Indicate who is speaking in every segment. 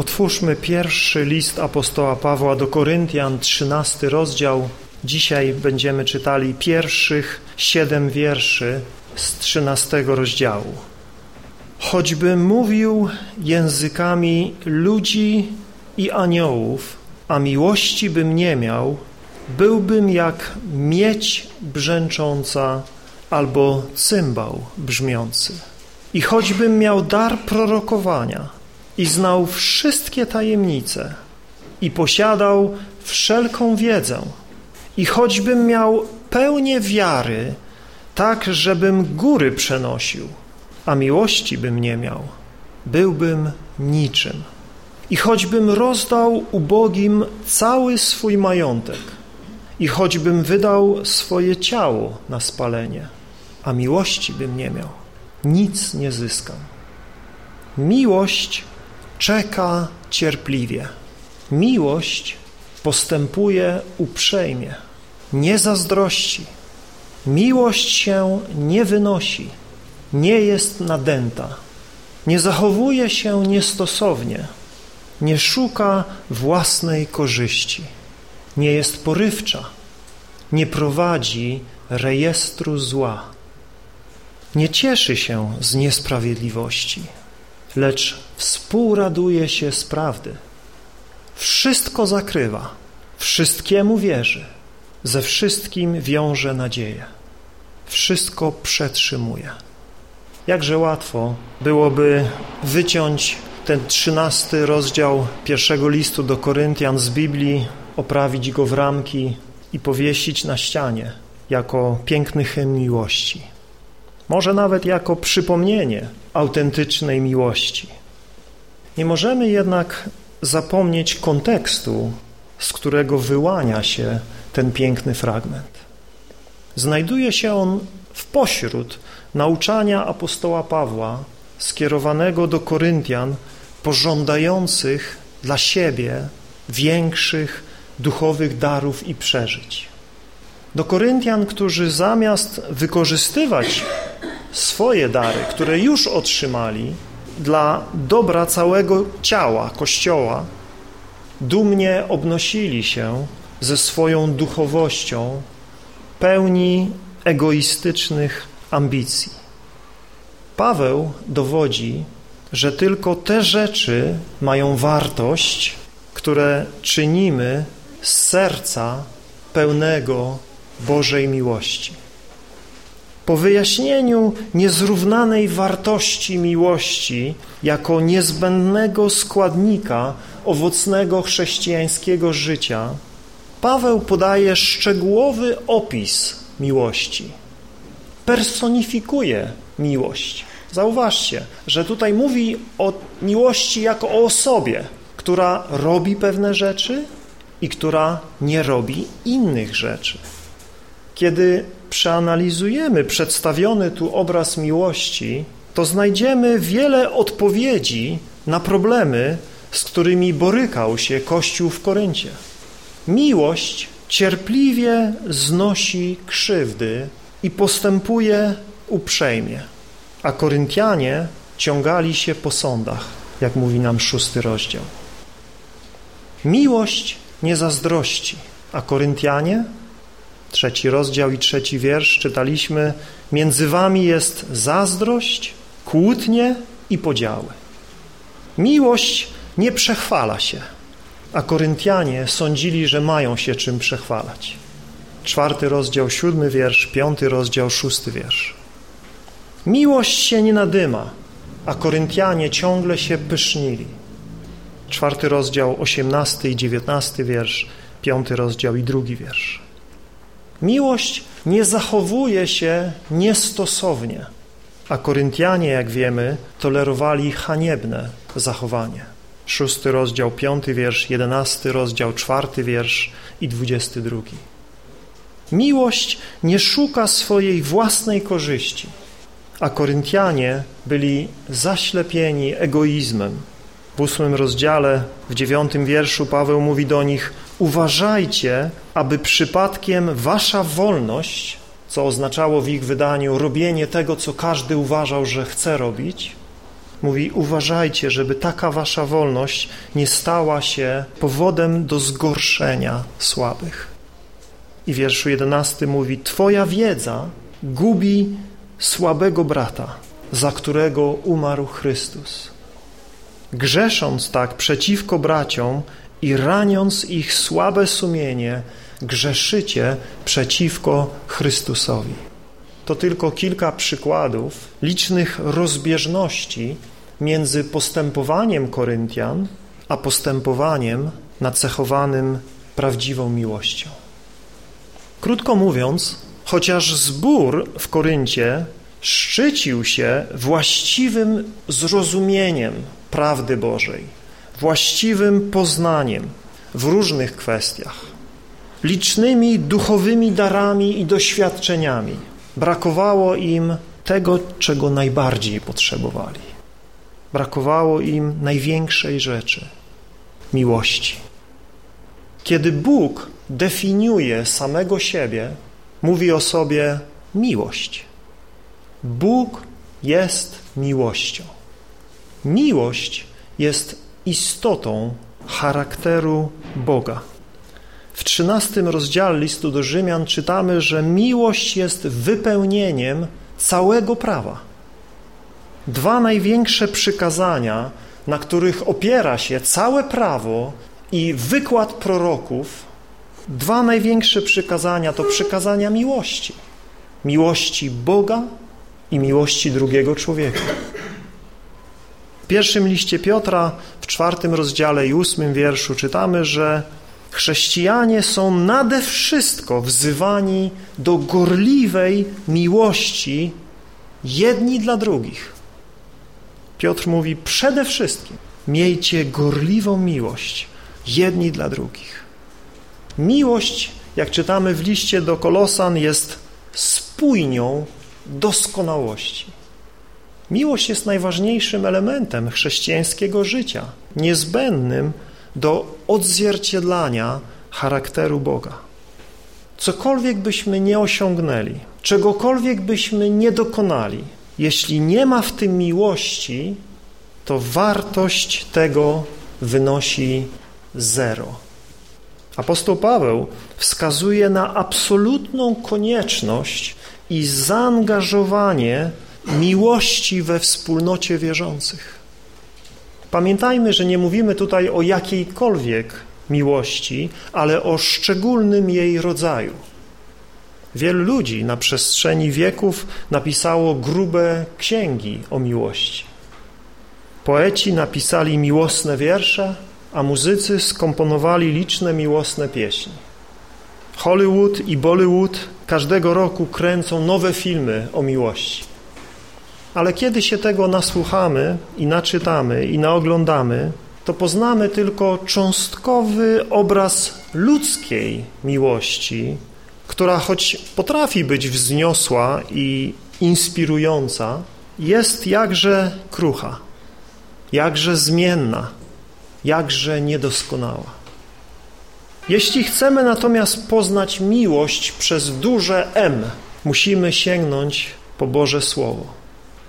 Speaker 1: Otwórzmy pierwszy list apostoła Pawła do Koryntian, trzynasty rozdział. Dzisiaj będziemy czytali pierwszych siedem wierszy z trzynastego rozdziału. Choćbym mówił językami ludzi i aniołów, a miłości bym nie miał, byłbym jak miedź brzęcząca albo cymbał brzmiący. I choćbym miał dar prorokowania i znał wszystkie tajemnice i posiadał wszelką wiedzę i choćbym miał pełnię wiary, tak żebym góry przenosił, a miłości bym nie miał, byłbym niczym. I choćbym rozdał ubogim cały swój majątek i choćbym wydał swoje ciało na spalenie, a miłości bym nie miał, nic nie zyskam. Miłość czeka cierpliwie. Miłość postępuje uprzejmie, nie zazdrości. Miłość się nie wynosi, nie jest nadęta, nie zachowuje się niestosownie, nie szuka własnej korzyści, nie jest porywcza, nie prowadzi rejestru zła, nie cieszy się z niesprawiedliwości, lecz współraduje się z prawdy. Wszystko zakrywa, wszystkiemu wierzy, ze wszystkim wiąże nadzieję, wszystko przetrzymuje. Jakże łatwo byłoby wyciąć ten trzynasty rozdział pierwszego listu do Koryntian z Biblii, oprawić go w ramki i powiesić na ścianie jako piękny hymn miłości. Może nawet jako przypomnienie autentycznej miłości. Nie możemy jednak zapomnieć kontekstu, z którego wyłania się ten piękny fragment. Znajduje się on w pośród nauczania apostoła Pawła skierowanego do Koryntian pożądających dla siebie większych duchowych darów i przeżyć. Do Koryntian, którzy zamiast wykorzystywać swoje dary, które już otrzymali dla dobra całego ciała Kościoła, dumnie obnosili się ze swoją duchowością pełni egoistycznych ambicji. Paweł dowodzi, że tylko te rzeczy mają wartość, które czynimy z serca pełnego Bożej miłości. Po wyjaśnieniu niezrównanej wartości miłości jako niezbędnego składnika owocnego chrześcijańskiego życia, Paweł podaje szczegółowy opis miłości. Personifikuje miłość. Zauważcie, że tutaj mówi o miłości jako o osobie, która robi pewne rzeczy i która nie robi innych rzeczy. Kiedy przeanalizujemy przedstawiony tu obraz miłości, to znajdziemy wiele odpowiedzi na problemy, z którymi borykał się Kościół w Koryncie. Miłość cierpliwie znosi krzywdy i postępuje uprzejmie, a Koryntianie ciągali się po sądach, jak mówi nam szósty rozdział. Miłość nie zazdrości, a Koryntianie trzeci rozdział i trzeci wiersz czytaliśmy, między wami jest zazdrość, kłótnie i podziały. Miłość nie przechwala się, a Koryntianie sądzili, że mają się czym przechwalać. Czwarty rozdział, siódmy wiersz, piąty rozdział, szósty wiersz. Miłość się nie nadyma, a Koryntianie ciągle się pysznili. Czwarty rozdział, osiemnasty i dziewiętnasty wiersz, piąty rozdział i drugi wiersz. Miłość nie zachowuje się niestosownie, a Koryntianie, jak wiemy, tolerowali haniebne zachowanie. Szósty rozdział, piąty wiersz, jedenasty rozdział, czwarty wiersz i dwudziesty drugi. Miłość nie szuka swojej własnej korzyści, a Koryntianie byli zaślepieni egoizmem. W ósmym rozdziale, w dziewiątym wierszu Paweł mówi do nich uważajcie, aby przypadkiem wasza wolność, co oznaczało w ich wydaniu robienie tego, co każdy uważał, że chce robić, Mówi, uważajcie, żeby taka wasza wolność nie stała się powodem do zgorszenia słabych. I wierszu 11 mówi, twoja wiedza gubi słabego brata, za którego umarł Chrystus. Grzesząc tak przeciwko braciom i raniąc ich słabe sumienie, grzeszycie przeciwko Chrystusowi. To tylko kilka przykładów licznych rozbieżności między postępowaniem Koryntian a postępowaniem nacechowanym prawdziwą miłością. Krótko mówiąc, chociaż zbór w Koryncie szczycił się właściwym zrozumieniem prawdy Bożej, właściwym poznaniem w różnych kwestiach, licznymi duchowymi darami i doświadczeniami, brakowało im tego, czego najbardziej potrzebowali. Brakowało im największej rzeczy miłości. Kiedy Bóg definiuje samego siebie, mówi o sobie miłość. Bóg jest miłością. Miłość jest istotą charakteru Boga. W trzynastym rozdziale listu do Rzymian czytamy, że miłość jest wypełnieniem całego prawa. Dwa największe przykazania, na których opiera się całe prawo i wykład proroków, dwa największe przykazania to przykazania miłości. Miłości Boga i miłości drugiego człowieka. Pierwszym liście Piotra, w czwartym rozdziale i ósmym wierszu czytamy, że chrześcijanie są nade wszystko wzywani do gorliwej miłości jedni dla drugich. Piotr mówi przede wszystkim miejcie gorliwą miłość jedni dla drugich. Miłość, jak czytamy w liście do Kolosan, jest spójnią doskonałości. Miłość jest najważniejszym elementem chrześcijańskiego życia, niezbędnym do odzwierciedlania charakteru Boga. Cokolwiek byśmy nie osiągnęli, czegokolwiek byśmy nie dokonali, jeśli nie ma w tym miłości, to wartość tego wynosi zero. Apostoł Paweł wskazuje na absolutną konieczność i zaangażowanie miłości we wspólnocie wierzących. Pamiętajmy, że nie mówimy tutaj o jakiejkolwiek miłości, ale o szczególnym jej rodzaju. Wielu ludzi na przestrzeni wieków napisało grube księgi o miłości. Poeci napisali miłosne wiersze, a muzycy skomponowali liczne miłosne pieśni. Hollywood i Bollywood każdego roku kręcą nowe filmy o miłości. Ale kiedy się tego nasłuchamy i naczytamy i naoglądamy, to poznamy tylko cząstkowy obraz ludzkiej miłości, która choć potrafi być wzniosła i inspirująca, jest jakże krucha, jakże zmienna, jakże niedoskonała. Jeśli chcemy natomiast poznać miłość przez duże M, musimy sięgnąć po Boże Słowo,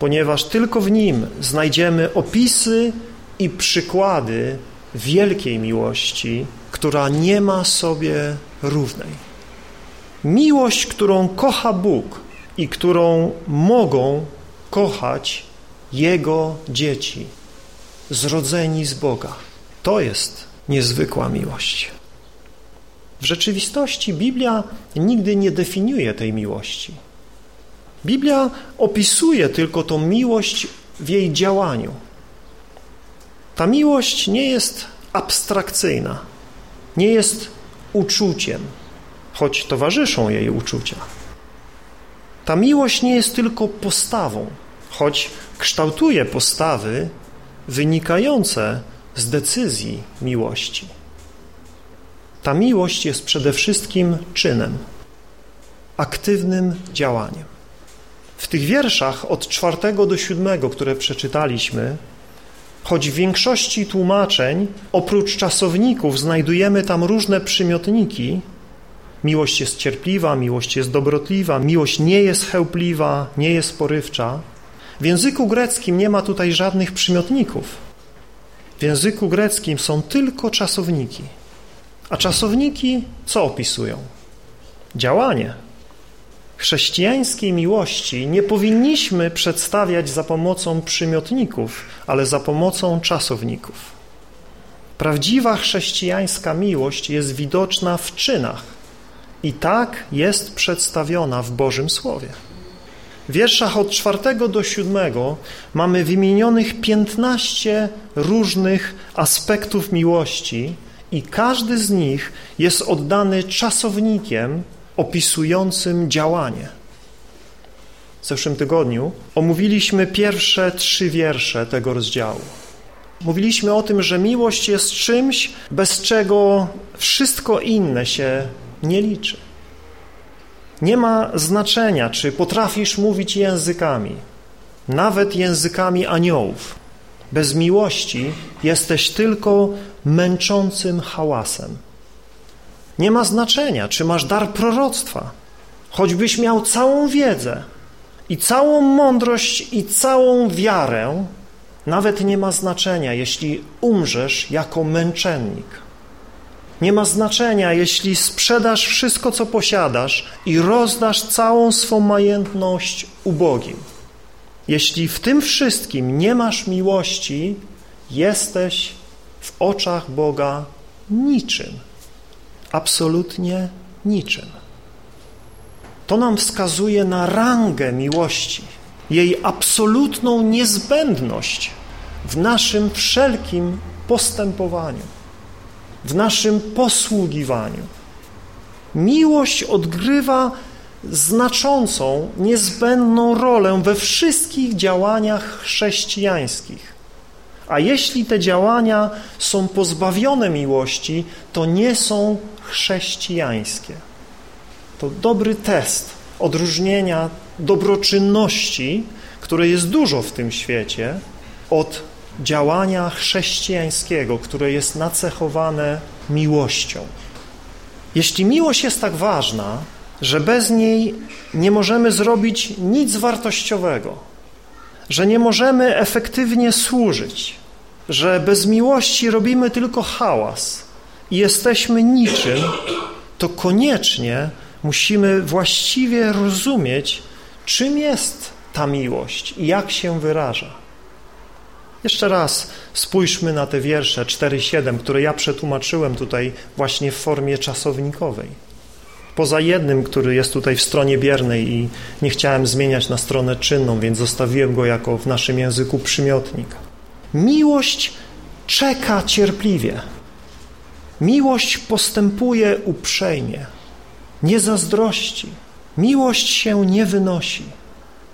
Speaker 1: ponieważ tylko w nim znajdziemy opisy i przykłady wielkiej miłości, która nie ma sobie równej. Miłość, którą kocha Bóg i którą mogą kochać Jego dzieci, zrodzeni z Boga. To jest niezwykła miłość. W rzeczywistości Biblia nigdy nie definiuje tej miłości. Biblia opisuje tylko tą miłość w jej działaniu. Ta miłość nie jest abstrakcyjna, nie jest uczuciem, choć towarzyszą jej uczucia. Ta miłość nie jest tylko postawą, choć kształtuje postawy wynikające z decyzji miłości. Ta miłość jest przede wszystkim czynem, aktywnym działaniem. W tych wierszach od czwartego do siódmego, które przeczytaliśmy, choć w większości tłumaczeń oprócz czasowników znajdujemy tam różne przymiotniki, miłość jest cierpliwa, miłość jest dobrotliwa, miłość nie jest chełpliwa, nie jest porywcza, W języku greckim nie ma tutaj żadnych przymiotników. W języku greckim są tylko czasowniki. A czasowniki co opisują? Działanie. Chrześcijańskiej miłości nie powinniśmy przedstawiać za pomocą przymiotników, ale za pomocą czasowników. Prawdziwa chrześcijańska miłość jest widoczna w czynach i tak jest przedstawiona w Bożym Słowie. W wierszach od czwartego do siódmego mamy wymienionych 15 różnych aspektów miłości i każdy z nich jest oddany czasownikiem opisującym działanie. W zeszłym tygodniu omówiliśmy pierwsze trzy wiersze tego rozdziału. Mówiliśmy o tym, że miłość jest czymś, bez czego wszystko inne się nie liczy. Nie ma znaczenia, czy potrafisz mówić językami, nawet językami aniołów. Bez miłości jesteś tylko męczącym hałasem. Nie ma znaczenia, czy masz dar proroctwa, choćbyś miał całą wiedzę i całą mądrość i całą wiarę, nawet nie ma znaczenia, jeśli umrzesz jako męczennik. Nie ma znaczenia, jeśli sprzedasz wszystko, co posiadasz i rozdasz całą swą majętność ubogim. Jeśli w tym wszystkim nie masz miłości, jesteś w oczach Boga niczym. Absolutnie niczym. To nam wskazuje na rangę miłości, jej absolutną niezbędność w naszym wszelkim postępowaniu w naszym posługiwaniu. Miłość odgrywa znaczącą, niezbędną rolę we wszystkich działaniach chrześcijańskich. A jeśli te działania są pozbawione miłości, to nie są chrześcijańskie. To dobry test odróżnienia dobroczynności, które jest dużo w tym świecie, od działania chrześcijańskiego, które jest nacechowane miłością. Jeśli miłość jest tak ważna, że bez niej nie możemy zrobić nic wartościowego, że nie możemy efektywnie służyć, że bez miłości robimy tylko hałas i jesteśmy niczym, to koniecznie musimy właściwie rozumieć, czym jest ta miłość i jak się wyraża. Jeszcze raz spójrzmy na te wiersze 4-7, które ja przetłumaczyłem tutaj właśnie w formie czasownikowej. Poza jednym, który jest tutaj w stronie biernej i nie chciałem zmieniać na stronę czynną, więc zostawiłem go jako w naszym języku przymiotnik. Miłość czeka cierpliwie. Miłość postępuje uprzejmie. Nie zazdrości. Miłość się nie wynosi.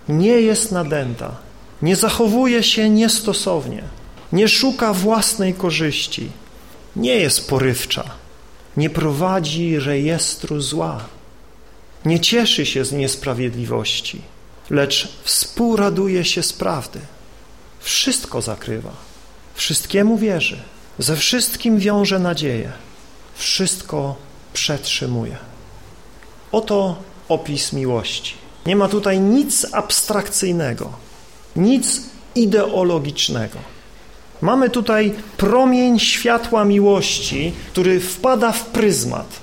Speaker 1: Nie jest nadęta nie zachowuje się niestosownie, nie szuka własnej korzyści, nie jest porywcza, nie prowadzi rejestru zła, nie cieszy się z niesprawiedliwości, lecz współraduje się z prawdy. Wszystko zakrywa, wszystkiemu wierzy, ze wszystkim wiąże nadzieję, wszystko przetrzymuje. Oto opis miłości. Nie ma tutaj nic abstrakcyjnego nic ideologicznego. Mamy tutaj promień światła miłości, który wpada w pryzmat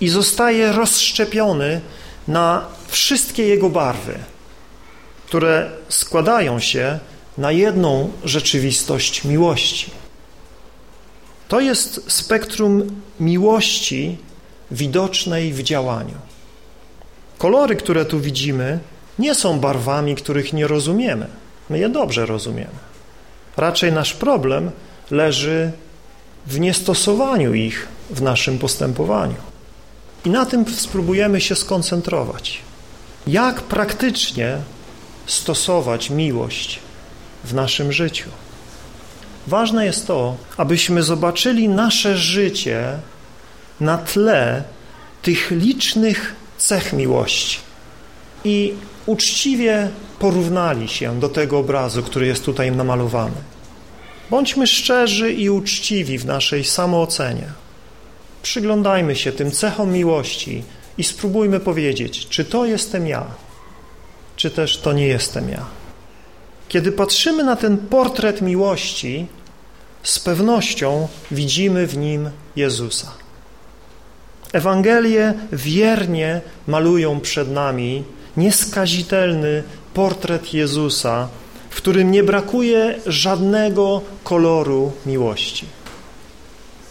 Speaker 1: i zostaje rozszczepiony na wszystkie jego barwy, które składają się na jedną rzeczywistość miłości. To jest spektrum miłości widocznej w działaniu. Kolory, które tu widzimy, nie są barwami, których nie rozumiemy. My je dobrze rozumiemy. Raczej nasz problem leży w niestosowaniu ich w naszym postępowaniu. I na tym spróbujemy się skoncentrować. Jak praktycznie stosować miłość w naszym życiu? Ważne jest to, abyśmy zobaczyli nasze życie na tle tych licznych cech miłości i uczciwie porównali się do tego obrazu, który jest tutaj namalowany. Bądźmy szczerzy i uczciwi w naszej samoocenie. Przyglądajmy się tym cechom miłości i spróbujmy powiedzieć, czy to jestem ja, czy też to nie jestem ja. Kiedy patrzymy na ten portret miłości, z pewnością widzimy w nim Jezusa. Ewangelie wiernie malują przed nami nieskazitelny portret Jezusa, w którym nie brakuje żadnego koloru miłości.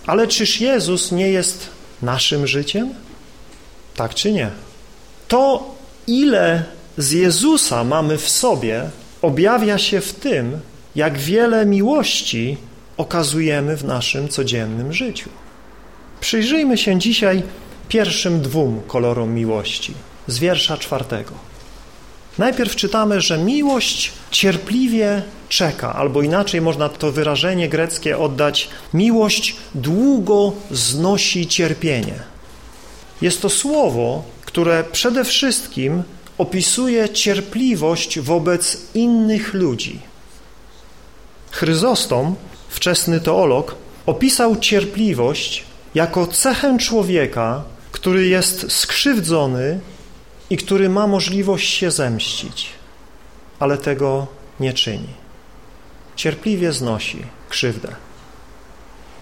Speaker 1: Ale czyż Jezus nie jest naszym życiem? Tak czy nie? To, ile z Jezusa mamy w sobie, objawia się w tym, jak wiele miłości okazujemy w naszym codziennym życiu. Przyjrzyjmy się dzisiaj pierwszym dwóm kolorom miłości z wiersza czwartego. Najpierw czytamy, że miłość cierpliwie czeka, albo inaczej można to wyrażenie greckie oddać, miłość długo znosi cierpienie. Jest to słowo, które przede wszystkim opisuje cierpliwość wobec innych ludzi. Chryzostom, wczesny teolog, opisał cierpliwość jako cechę człowieka, który jest skrzywdzony i który ma możliwość się zemścić, ale tego nie czyni. Cierpliwie znosi krzywdę.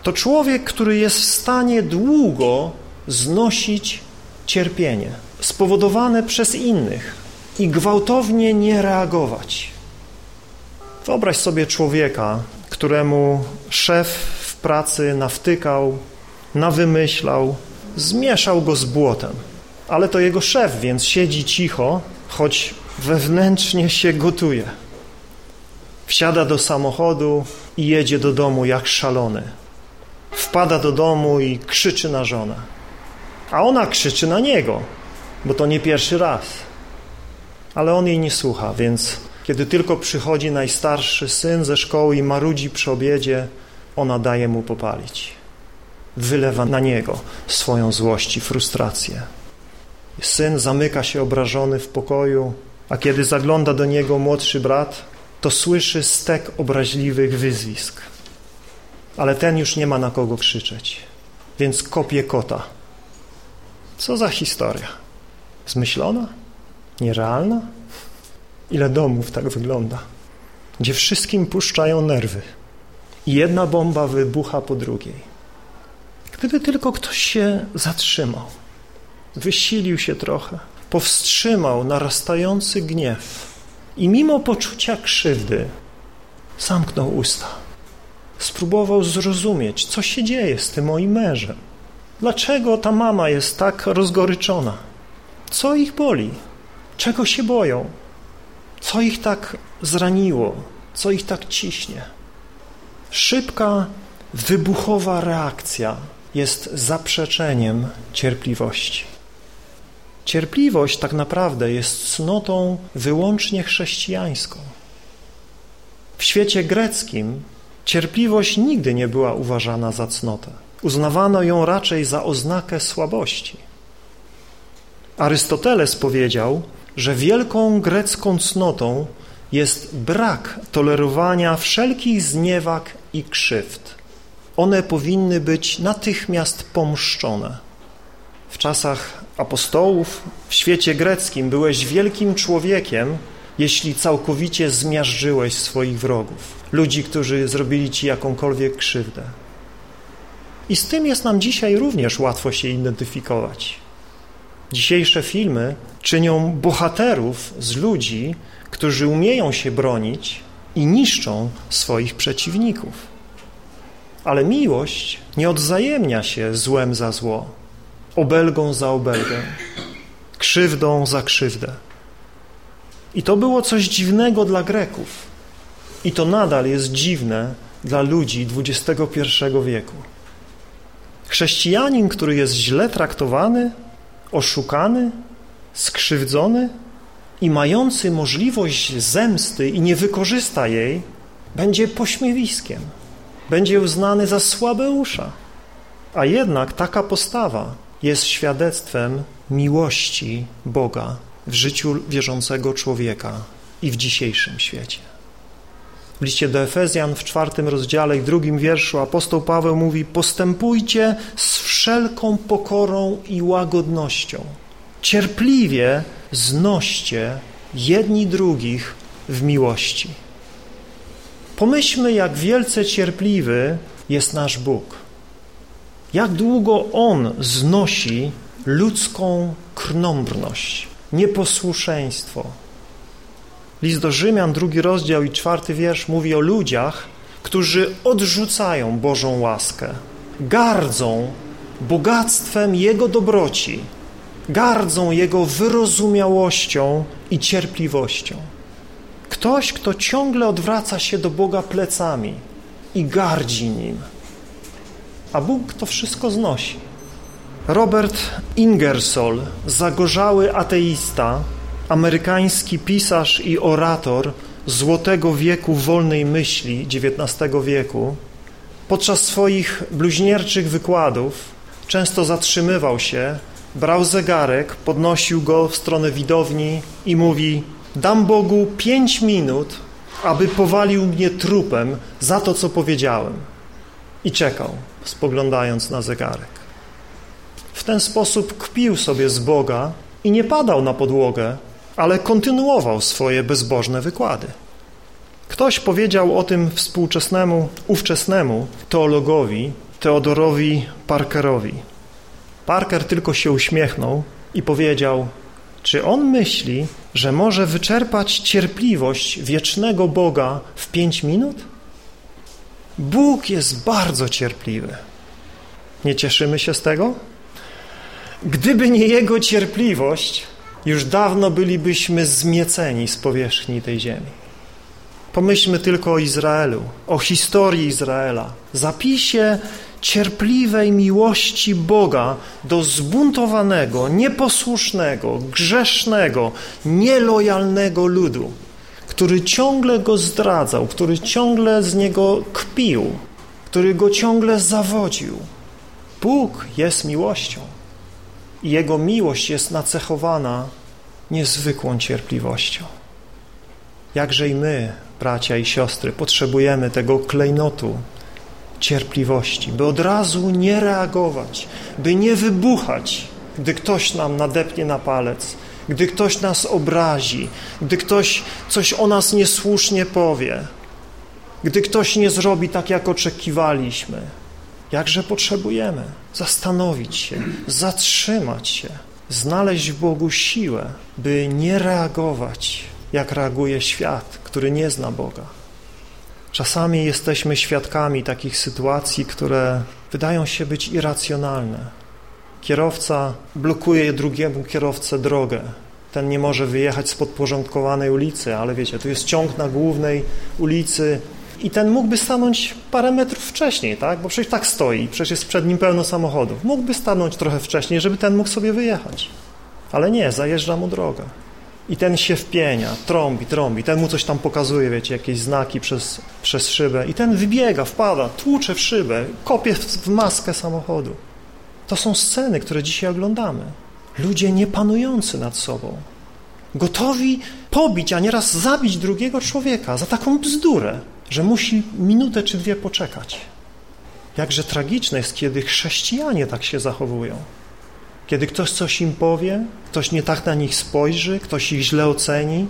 Speaker 1: To człowiek, który jest w stanie długo znosić cierpienie spowodowane przez innych i gwałtownie nie reagować. Wyobraź sobie człowieka, któremu szef w pracy nawtykał, nawymyślał, zmieszał go z błotem. Ale to jego szef, więc siedzi cicho, choć wewnętrznie się gotuje. Wsiada do samochodu i jedzie do domu jak szalony. Wpada do domu i krzyczy na żonę. A ona krzyczy na niego, bo to nie pierwszy raz. Ale on jej nie słucha, więc kiedy tylko przychodzi najstarszy syn ze szkoły i marudzi przy obiedzie, ona daje mu popalić. Wylewa na niego swoją złość i frustrację. Syn zamyka się obrażony w pokoju, a kiedy zagląda do niego młodszy brat, to słyszy stek obraźliwych wyzwisk. Ale ten już nie ma na kogo krzyczeć, więc kopie kota. Co za historia? Zmyślona? Nierealna? Ile domów tak wygląda, gdzie wszystkim puszczają nerwy i jedna bomba wybucha po drugiej. Gdyby tylko ktoś się zatrzymał, wysilił się trochę, powstrzymał narastający gniew i mimo poczucia krzywdy zamknął usta. Spróbował zrozumieć, co się dzieje z tym moim mężem. Dlaczego ta mama jest tak rozgoryczona? Co ich boli? Czego się boją? Co ich tak zraniło? Co ich tak ciśnie? Szybka, wybuchowa reakcja jest zaprzeczeniem cierpliwości. Cierpliwość tak naprawdę jest cnotą wyłącznie chrześcijańską. W świecie greckim cierpliwość nigdy nie była uważana za cnotę. Uznawano ją raczej za oznakę słabości. Arystoteles powiedział, że wielką grecką cnotą jest brak tolerowania wszelkich zniewag i krzywd. One powinny być natychmiast pomszczone. W czasach apostołów w świecie greckim byłeś wielkim człowiekiem, jeśli całkowicie zmiażdżyłeś swoich wrogów, ludzi, którzy zrobili ci jakąkolwiek krzywdę. I z tym jest nam dzisiaj również łatwo się identyfikować. Dzisiejsze filmy czynią bohaterów z ludzi, którzy umieją się bronić i niszczą swoich przeciwników. Ale miłość nie odwzajemnia się złem za zło, obelgą za obelgę, krzywdą za krzywdę. I to było coś dziwnego dla Greków. I to nadal jest dziwne dla ludzi XXI wieku. Chrześcijanin, który jest źle traktowany, oszukany, skrzywdzony i mający możliwość zemsty i nie wykorzysta jej, będzie pośmiewiskiem, będzie uznany za słabeusza. A jednak taka postawa jest świadectwem miłości Boga w życiu wierzącego człowieka i w dzisiejszym świecie. W liście do Efezjan w czwartym rozdziale i drugim wierszu apostoł Paweł mówi postępujcie z wszelką pokorą i łagodnością. Cierpliwie znoście jedni drugich w miłości. Pomyślmy, jak wielce cierpliwy jest nasz Bóg. Jak długo On znosi ludzką krnąbrność, nieposłuszeństwo. List do Rzymian, drugi rozdział i czwarty wiersz mówi o ludziach, którzy odrzucają Bożą łaskę, gardzą bogactwem Jego dobroci, gardzą Jego wyrozumiałością i cierpliwością. Ktoś, kto ciągle odwraca się do Boga plecami i gardzi Nim. A Bóg to wszystko znosi. Robert Ingersoll, zagorzały ateista, amerykański pisarz i orator złotego wieku wolnej myśli XIX wieku, podczas swoich bluźnierczych wykładów często zatrzymywał się, brał zegarek, podnosił go w stronę widowni i mówi dam Bogu pięć minut, aby powalił mnie trupem za to, co powiedziałem. I czekał, spoglądając na zegarek. W ten sposób kpił sobie z Boga i nie padał na podłogę, ale kontynuował swoje bezbożne wykłady. Ktoś powiedział o tym współczesnemu, ówczesnemu teologowi, Teodorowi Parkerowi. Parker tylko się uśmiechnął i powiedział, czy on myśli, że może wyczerpać cierpliwość wiecznego Boga w pięć minut? Bóg jest bardzo cierpliwy. Nie cieszymy się z tego? Gdyby nie Jego cierpliwość, już dawno bylibyśmy zmieceni z powierzchni tej ziemi. Pomyślmy tylko o Izraelu, o historii Izraela, zapisie cierpliwej miłości Boga do zbuntowanego, nieposłusznego, grzesznego, nielojalnego ludu, który ciągle go zdradzał, który ciągle z niego kpił, który go ciągle zawodził. Bóg jest miłością i Jego miłość jest nacechowana niezwykłą cierpliwością. Jakże i my, bracia i siostry, potrzebujemy tego klejnotu cierpliwości, by od razu nie reagować, by nie wybuchać, gdy ktoś nam nadepnie na palec, gdy ktoś nas obrazi, gdy ktoś coś o nas niesłusznie powie, gdy ktoś nie zrobi tak, jak oczekiwaliśmy. Jakże potrzebujemy zastanowić się, zatrzymać się, znaleźć w Bogu siłę, by nie reagować, jak reaguje świat, który nie zna Boga. Czasami jesteśmy świadkami takich sytuacji, które wydają się być irracjonalne. Kierowca blokuje drugiemu kierowcę drogę. Ten nie może wyjechać z podporządkowanej ulicy, ale wiecie, tu jest ciąg na głównej ulicy i ten mógłby stanąć parę metrów wcześniej, tak? Bo przecież tak stoi, przecież jest przed nim pełno samochodów. Mógłby stanąć trochę wcześniej, żeby ten mógł sobie wyjechać. Ale nie, zajeżdża mu drogę. I ten się wpienia, trąbi, trąbi, ten mu coś tam pokazuje, wiecie, jakieś znaki przez, przez szybę i ten wybiega, wpada, tłucze w szybę, kopie w maskę samochodu. To są sceny, które dzisiaj oglądamy. Ludzie niepanujący nad sobą, gotowi pobić, a nieraz zabić drugiego człowieka za taką bzdurę, że musi minutę czy dwie poczekać. Jakże tragiczne jest, kiedy chrześcijanie tak się zachowują. Kiedy ktoś coś im powie, ktoś nie tak na nich spojrzy, ktoś ich źle oceni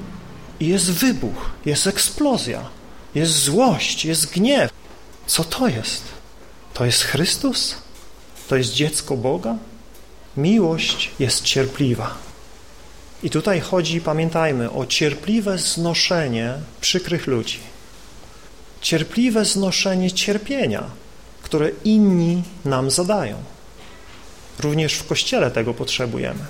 Speaker 1: i jest wybuch, jest eksplozja, jest złość, jest gniew. Co to jest? To jest Chrystus? To jest dziecko Boga? Miłość jest cierpliwa. I tutaj chodzi, pamiętajmy, o cierpliwe znoszenie przykrych ludzi. Cierpliwe znoszenie cierpienia, które inni nam zadają. Również w Kościele tego potrzebujemy.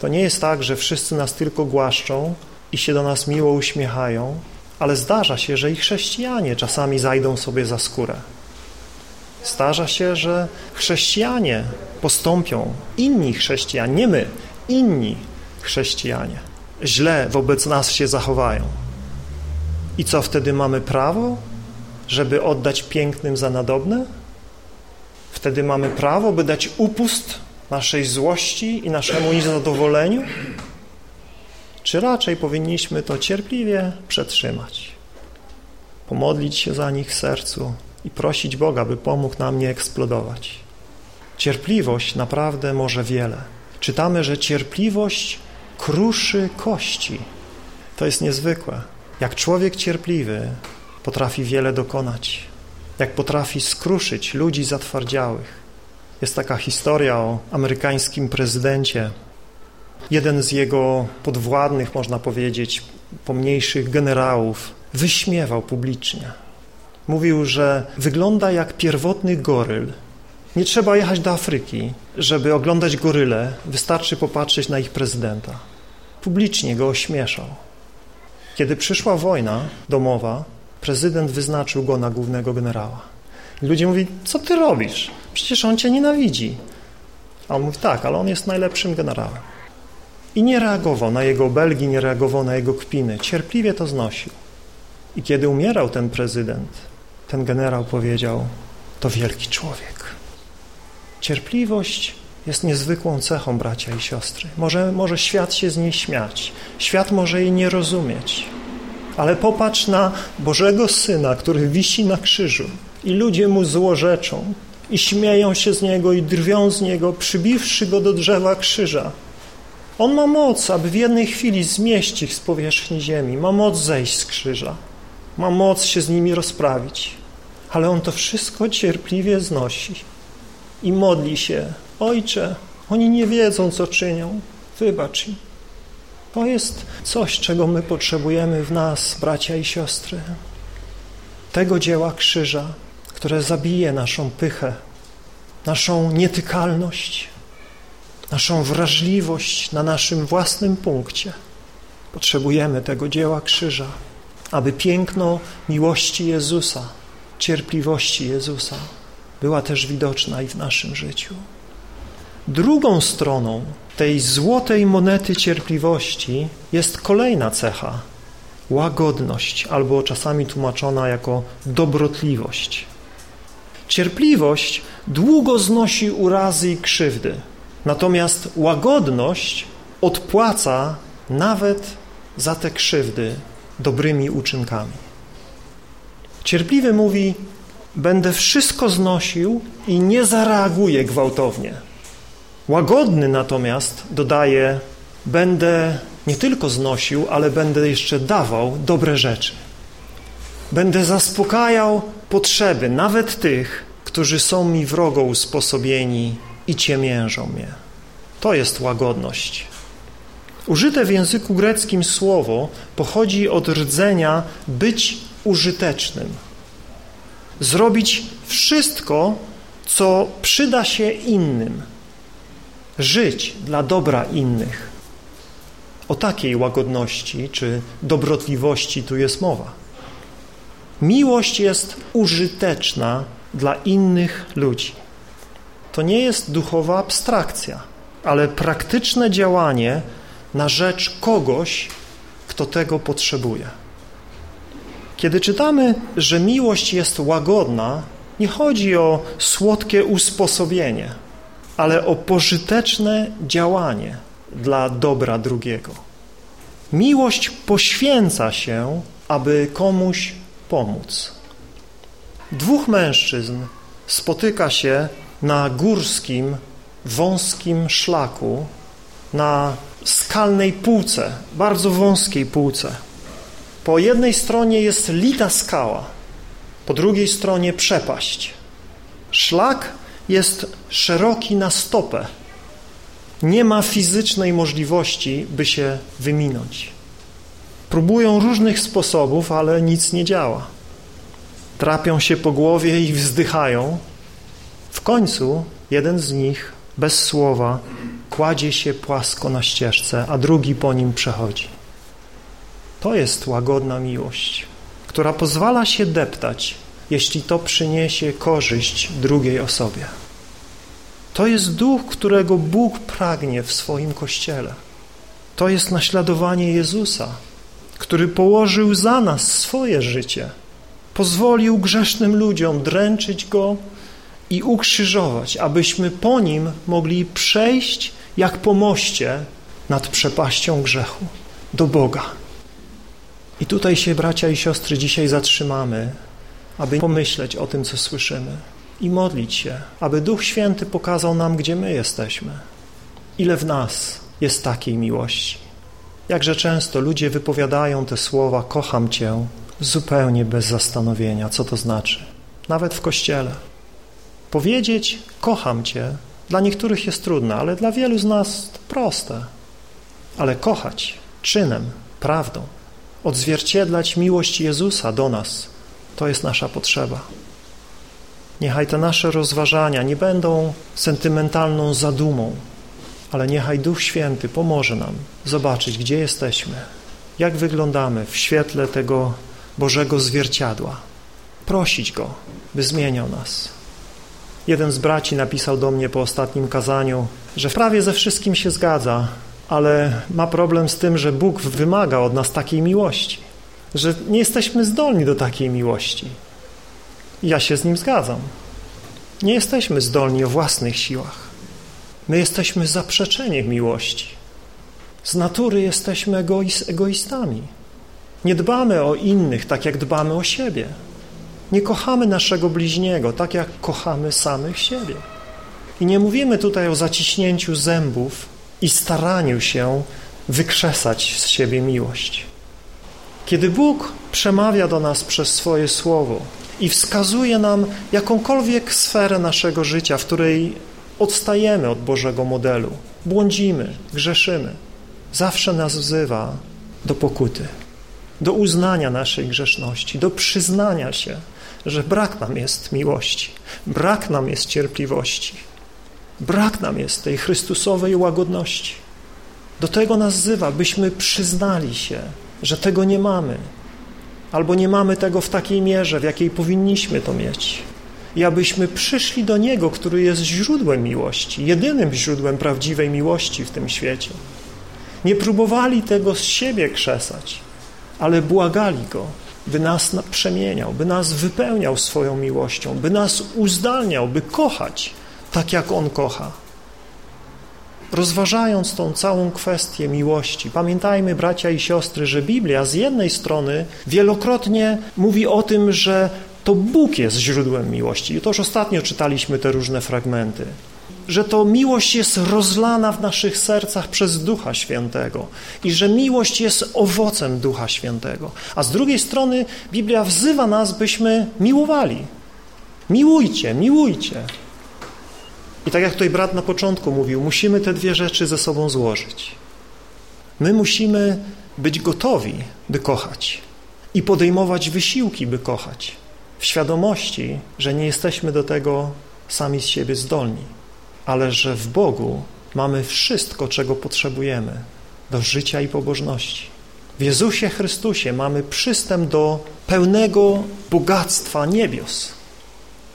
Speaker 1: To nie jest tak, że wszyscy nas tylko głaszczą i się do nas miło uśmiechają, ale zdarza się, że i chrześcijanie czasami zajdą sobie za skórę. Zdarza się, że chrześcijanie postąpią, inni chrześcijanie, nie my, inni chrześcijanie, źle wobec nas się zachowają. I co wtedy mamy prawo, żeby oddać pięknym za nadobne? Wtedy mamy prawo, by dać upust naszej złości i naszemu niezadowoleniu? Czy raczej powinniśmy to cierpliwie przetrzymać? Pomodlić się za nich w sercu i prosić Boga, by pomógł nam nie eksplodować. Cierpliwość naprawdę może wiele. Czytamy, że cierpliwość kruszy kości. To jest niezwykłe. Jak człowiek cierpliwy potrafi wiele dokonać, jak potrafi skruszyć ludzi zatwardziałych. Jest taka historia o amerykańskim prezydencie. Jeden z jego podwładnych, można powiedzieć, pomniejszych generałów wyśmiewał publicznie. Mówił, że wygląda jak pierwotny goryl. Nie trzeba jechać do Afryki, żeby oglądać goryle, wystarczy popatrzeć na ich prezydenta. Publicznie go ośmieszał. Kiedy przyszła wojna domowa, prezydent wyznaczył go na głównego generała. Ludzie mówi, co ty robisz? Przecież on cię nienawidzi. A on mówi, tak, ale on jest najlepszym generałem. I nie reagował na jego obelgi, nie reagował na jego kpiny. Cierpliwie to znosił. I kiedy umierał ten prezydent, ten generał powiedział, to wielki człowiek. Cierpliwość jest niezwykłą cechą, bracia i siostry. Może, może świat się z niej śmiać, świat może jej nie rozumieć, ale popatrz na Bożego Syna, który wisi na krzyżu i ludzie mu złorzeczą i śmieją się z niego i drwią z niego, przybiwszy go do drzewa krzyża. On ma moc, aby w jednej chwili zmieść ich z powierzchni ziemi, ma moc zejść z krzyża, ma moc się z nimi rozprawić, ale on to wszystko cierpliwie znosi i modli się, Ojcze, oni nie wiedzą, co czynią, wybacz im. To jest coś, czego my potrzebujemy w nas, bracia i siostry. Tego dzieła krzyża, które zabije naszą pychę, naszą nietykalność, naszą wrażliwość na naszym własnym punkcie. Potrzebujemy tego dzieła krzyża, aby piękno miłości Jezusa, cierpliwości Jezusa była też widoczna i w naszym życiu. Drugą stroną tej złotej monety cierpliwości jest kolejna cecha łagodność, albo czasami tłumaczona jako dobrotliwość. Cierpliwość długo znosi urazy i krzywdy, natomiast łagodność odpłaca nawet za te krzywdy dobrymi uczynkami. Cierpliwy mówi, będę wszystko znosił i nie zareaguję gwałtownie. Łagodny natomiast dodaje, będę nie tylko znosił, ale będę jeszcze dawał dobre rzeczy. Będę zaspokajał potrzeby nawet tych, którzy są mi wrogo usposobieni i ciemiężą mnie. To jest łagodność. Użyte w języku greckim słowo pochodzi od rdzenia być użytecznym. Zrobić wszystko, co przyda się innym. Żyć dla dobra innych. O takiej łagodności czy dobrotliwości tu jest mowa. Miłość jest użyteczna dla innych ludzi. To nie jest duchowa abstrakcja, ale praktyczne działanie na rzecz kogoś, kto tego potrzebuje. Kiedy czytamy, że miłość jest łagodna, nie chodzi o słodkie usposobienie, ale o pożyteczne działanie dla dobra drugiego. Miłość poświęca się, aby komuś pomóc. Dwóch mężczyzn spotyka się na górskim, wąskim szlaku, na skalnej półce, bardzo wąskiej półce. Po jednej stronie jest lita skała, po drugiej stronie przepaść. Szlak jest szeroki na stopę. Nie ma fizycznej możliwości, by się wyminąć. Próbują różnych sposobów, ale nic nie działa. Trapią się po głowie i wzdychają. W końcu jeden z nich, bez słowa, kładzie się płasko na ścieżce, a drugi po nim przechodzi. To jest łagodna miłość, która pozwala się deptać, jeśli to przyniesie korzyść drugiej osobie. To jest duch, którego Bóg pragnie w swoim Kościele. To jest naśladowanie Jezusa, który położył za nas swoje życie, pozwolił grzesznym ludziom dręczyć Go i ukrzyżować, abyśmy po Nim mogli przejść jak po moście nad przepaścią grzechu do Boga. I tutaj się, bracia i siostry, dzisiaj zatrzymamy, aby pomyśleć o tym, co słyszymy i modlić się, aby Duch Święty pokazał nam, gdzie my jesteśmy. Ile w nas jest takiej miłości. Jakże często ludzie wypowiadają te słowa kocham Cię, zupełnie bez zastanowienia, co to znaczy, nawet w kościele. Powiedzieć kocham Cię dla niektórych jest trudne, ale dla wielu z nas to proste. Ale kochać czynem, prawdą, odzwierciedlać miłość Jezusa do nas, to jest nasza potrzeba. Niechaj te nasze rozważania nie będą sentymentalną zadumą, ale niechaj Duch Święty pomoże nam zobaczyć, gdzie jesteśmy, jak wyglądamy w świetle tego Bożego zwierciadła. Prosić Go, by zmieniał nas. Jeden z braci napisał do mnie po ostatnim kazaniu, że prawie ze wszystkim się zgadza, ale ma problem z tym, że Bóg wymaga od nas takiej miłości, że nie jesteśmy zdolni do takiej miłości. Ja się z nim zgadzam. Nie jesteśmy zdolni o własnych siłach. My jesteśmy zaprzeczeniem miłości. Z natury jesteśmy egoistami. Nie dbamy o innych tak, jak dbamy o siebie. Nie kochamy naszego bliźniego tak, jak kochamy samych siebie. I nie mówimy tutaj o zaciśnięciu zębów i staraniu się wykrzesać z siebie miłość. Kiedy Bóg przemawia do nas przez swoje słowo i wskazuje nam jakąkolwiek sferę naszego życia, w której odstajemy od Bożego modelu, błądzimy, grzeszymy, zawsze nas wzywa do pokuty, do uznania naszej grzeszności, do przyznania się, że brak nam jest miłości, brak nam jest cierpliwości, brak nam jest tej Chrystusowej łagodności. Do tego nas wzywa, byśmy przyznali się, że tego nie mamy, albo nie mamy tego w takiej mierze, w jakiej powinniśmy to mieć. I abyśmy przyszli do Niego, który jest źródłem miłości, jedynym źródłem prawdziwej miłości w tym świecie. Nie próbowali tego z siebie krzesać, ale błagali Go, by nas przemieniał, by nas wypełniał swoją miłością, by nas uzdalniał, by kochać tak, jak On kocha. Rozważając tą całą kwestię miłości, pamiętajmy, bracia i siostry, że Biblia z jednej strony wielokrotnie mówi o tym, że to Bóg jest źródłem miłości. I to już ostatnio czytaliśmy te różne fragmenty. Że to miłość jest rozlana w naszych sercach przez Ducha Świętego i że miłość jest owocem Ducha Świętego. A z drugiej strony Biblia wzywa nas, byśmy miłowali. Miłujcie, miłujcie. I tak jak tutaj brat na początku mówił, musimy te dwie rzeczy ze sobą złożyć. My musimy być gotowi, by kochać i podejmować wysiłki, by kochać w świadomości, że nie jesteśmy do tego sami z siebie zdolni, ale że w Bogu mamy wszystko, czego potrzebujemy do życia i pobożności. W Jezusie Chrystusie mamy przystęp do pełnego bogactwa niebios.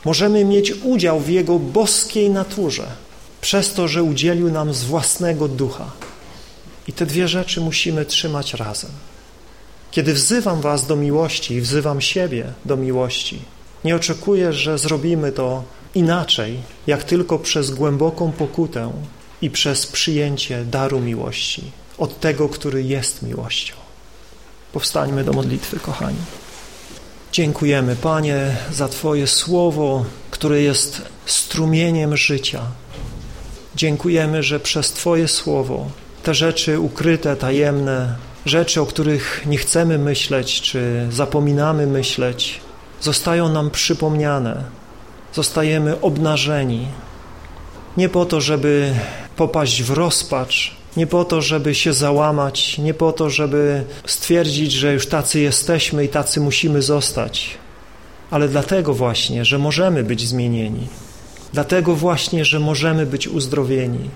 Speaker 1: Możemy mieć udział w Jego boskiej naturze przez to, że udzielił nam z własnego ducha. I te dwie rzeczy musimy trzymać razem. Kiedy wzywam was do miłości i wzywam siebie do miłości, nie oczekuję, że zrobimy to inaczej, jak tylko przez głęboką pokutę i przez przyjęcie daru miłości od tego, który jest miłością. Powstańmy do modlitwy, kochani. Dziękujemy, Panie, za Twoje słowo, które jest strumieniem życia. Dziękujemy, że przez Twoje słowo te rzeczy ukryte, tajemne, rzeczy, o których nie chcemy myśleć, czy zapominamy myśleć, zostają nam przypomniane, zostajemy obnażeni. Nie po to, żeby popaść w rozpacz, nie po to, żeby się załamać, nie po to, żeby stwierdzić, że już tacy jesteśmy i tacy musimy zostać, ale dlatego właśnie, że możemy być zmienieni, dlatego właśnie, że możemy być uzdrowieni,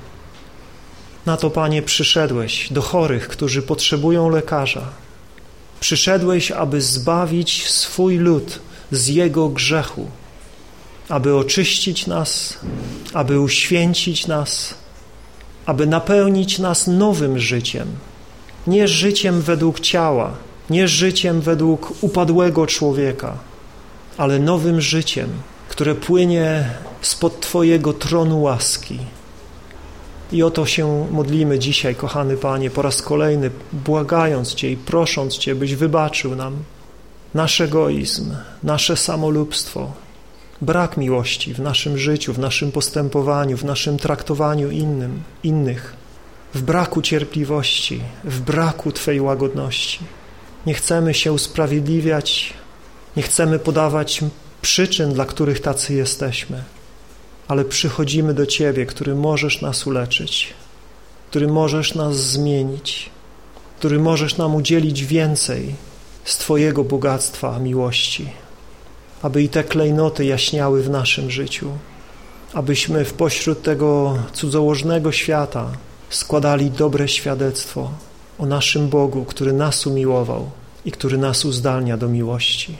Speaker 1: na to, Panie, przyszedłeś do chorych, którzy potrzebują lekarza. Przyszedłeś, aby zbawić swój lud z jego grzechu, aby oczyścić nas, aby uświęcić nas, aby napełnić nas nowym życiem, nie życiem według ciała, nie życiem według upadłego człowieka, ale nowym życiem, które płynie spod Twojego tronu łaski. I o to się modlimy dzisiaj, kochany Panie, po raz kolejny, błagając Cię i prosząc Cię, byś wybaczył nam nasz egoizm, nasze samolubstwo, brak miłości w naszym życiu, w naszym postępowaniu, w naszym traktowaniu innym, innych, w braku cierpliwości, w braku Twej łagodności. Nie chcemy się usprawiedliwiać, nie chcemy podawać przyczyn, dla których tacy jesteśmy, ale przychodzimy do Ciebie, który możesz nas uleczyć, który możesz nas zmienić, który możesz nam udzielić więcej z Twojego bogactwa miłości, aby i te klejnoty jaśniały w naszym życiu, abyśmy w pośród tego cudzołożnego świata składali dobre świadectwo o naszym Bogu, który nas umiłował i który nas uzdalnia do miłości.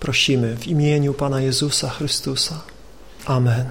Speaker 1: Prosimy w imieniu Pana Jezusa Chrystusa. Amen.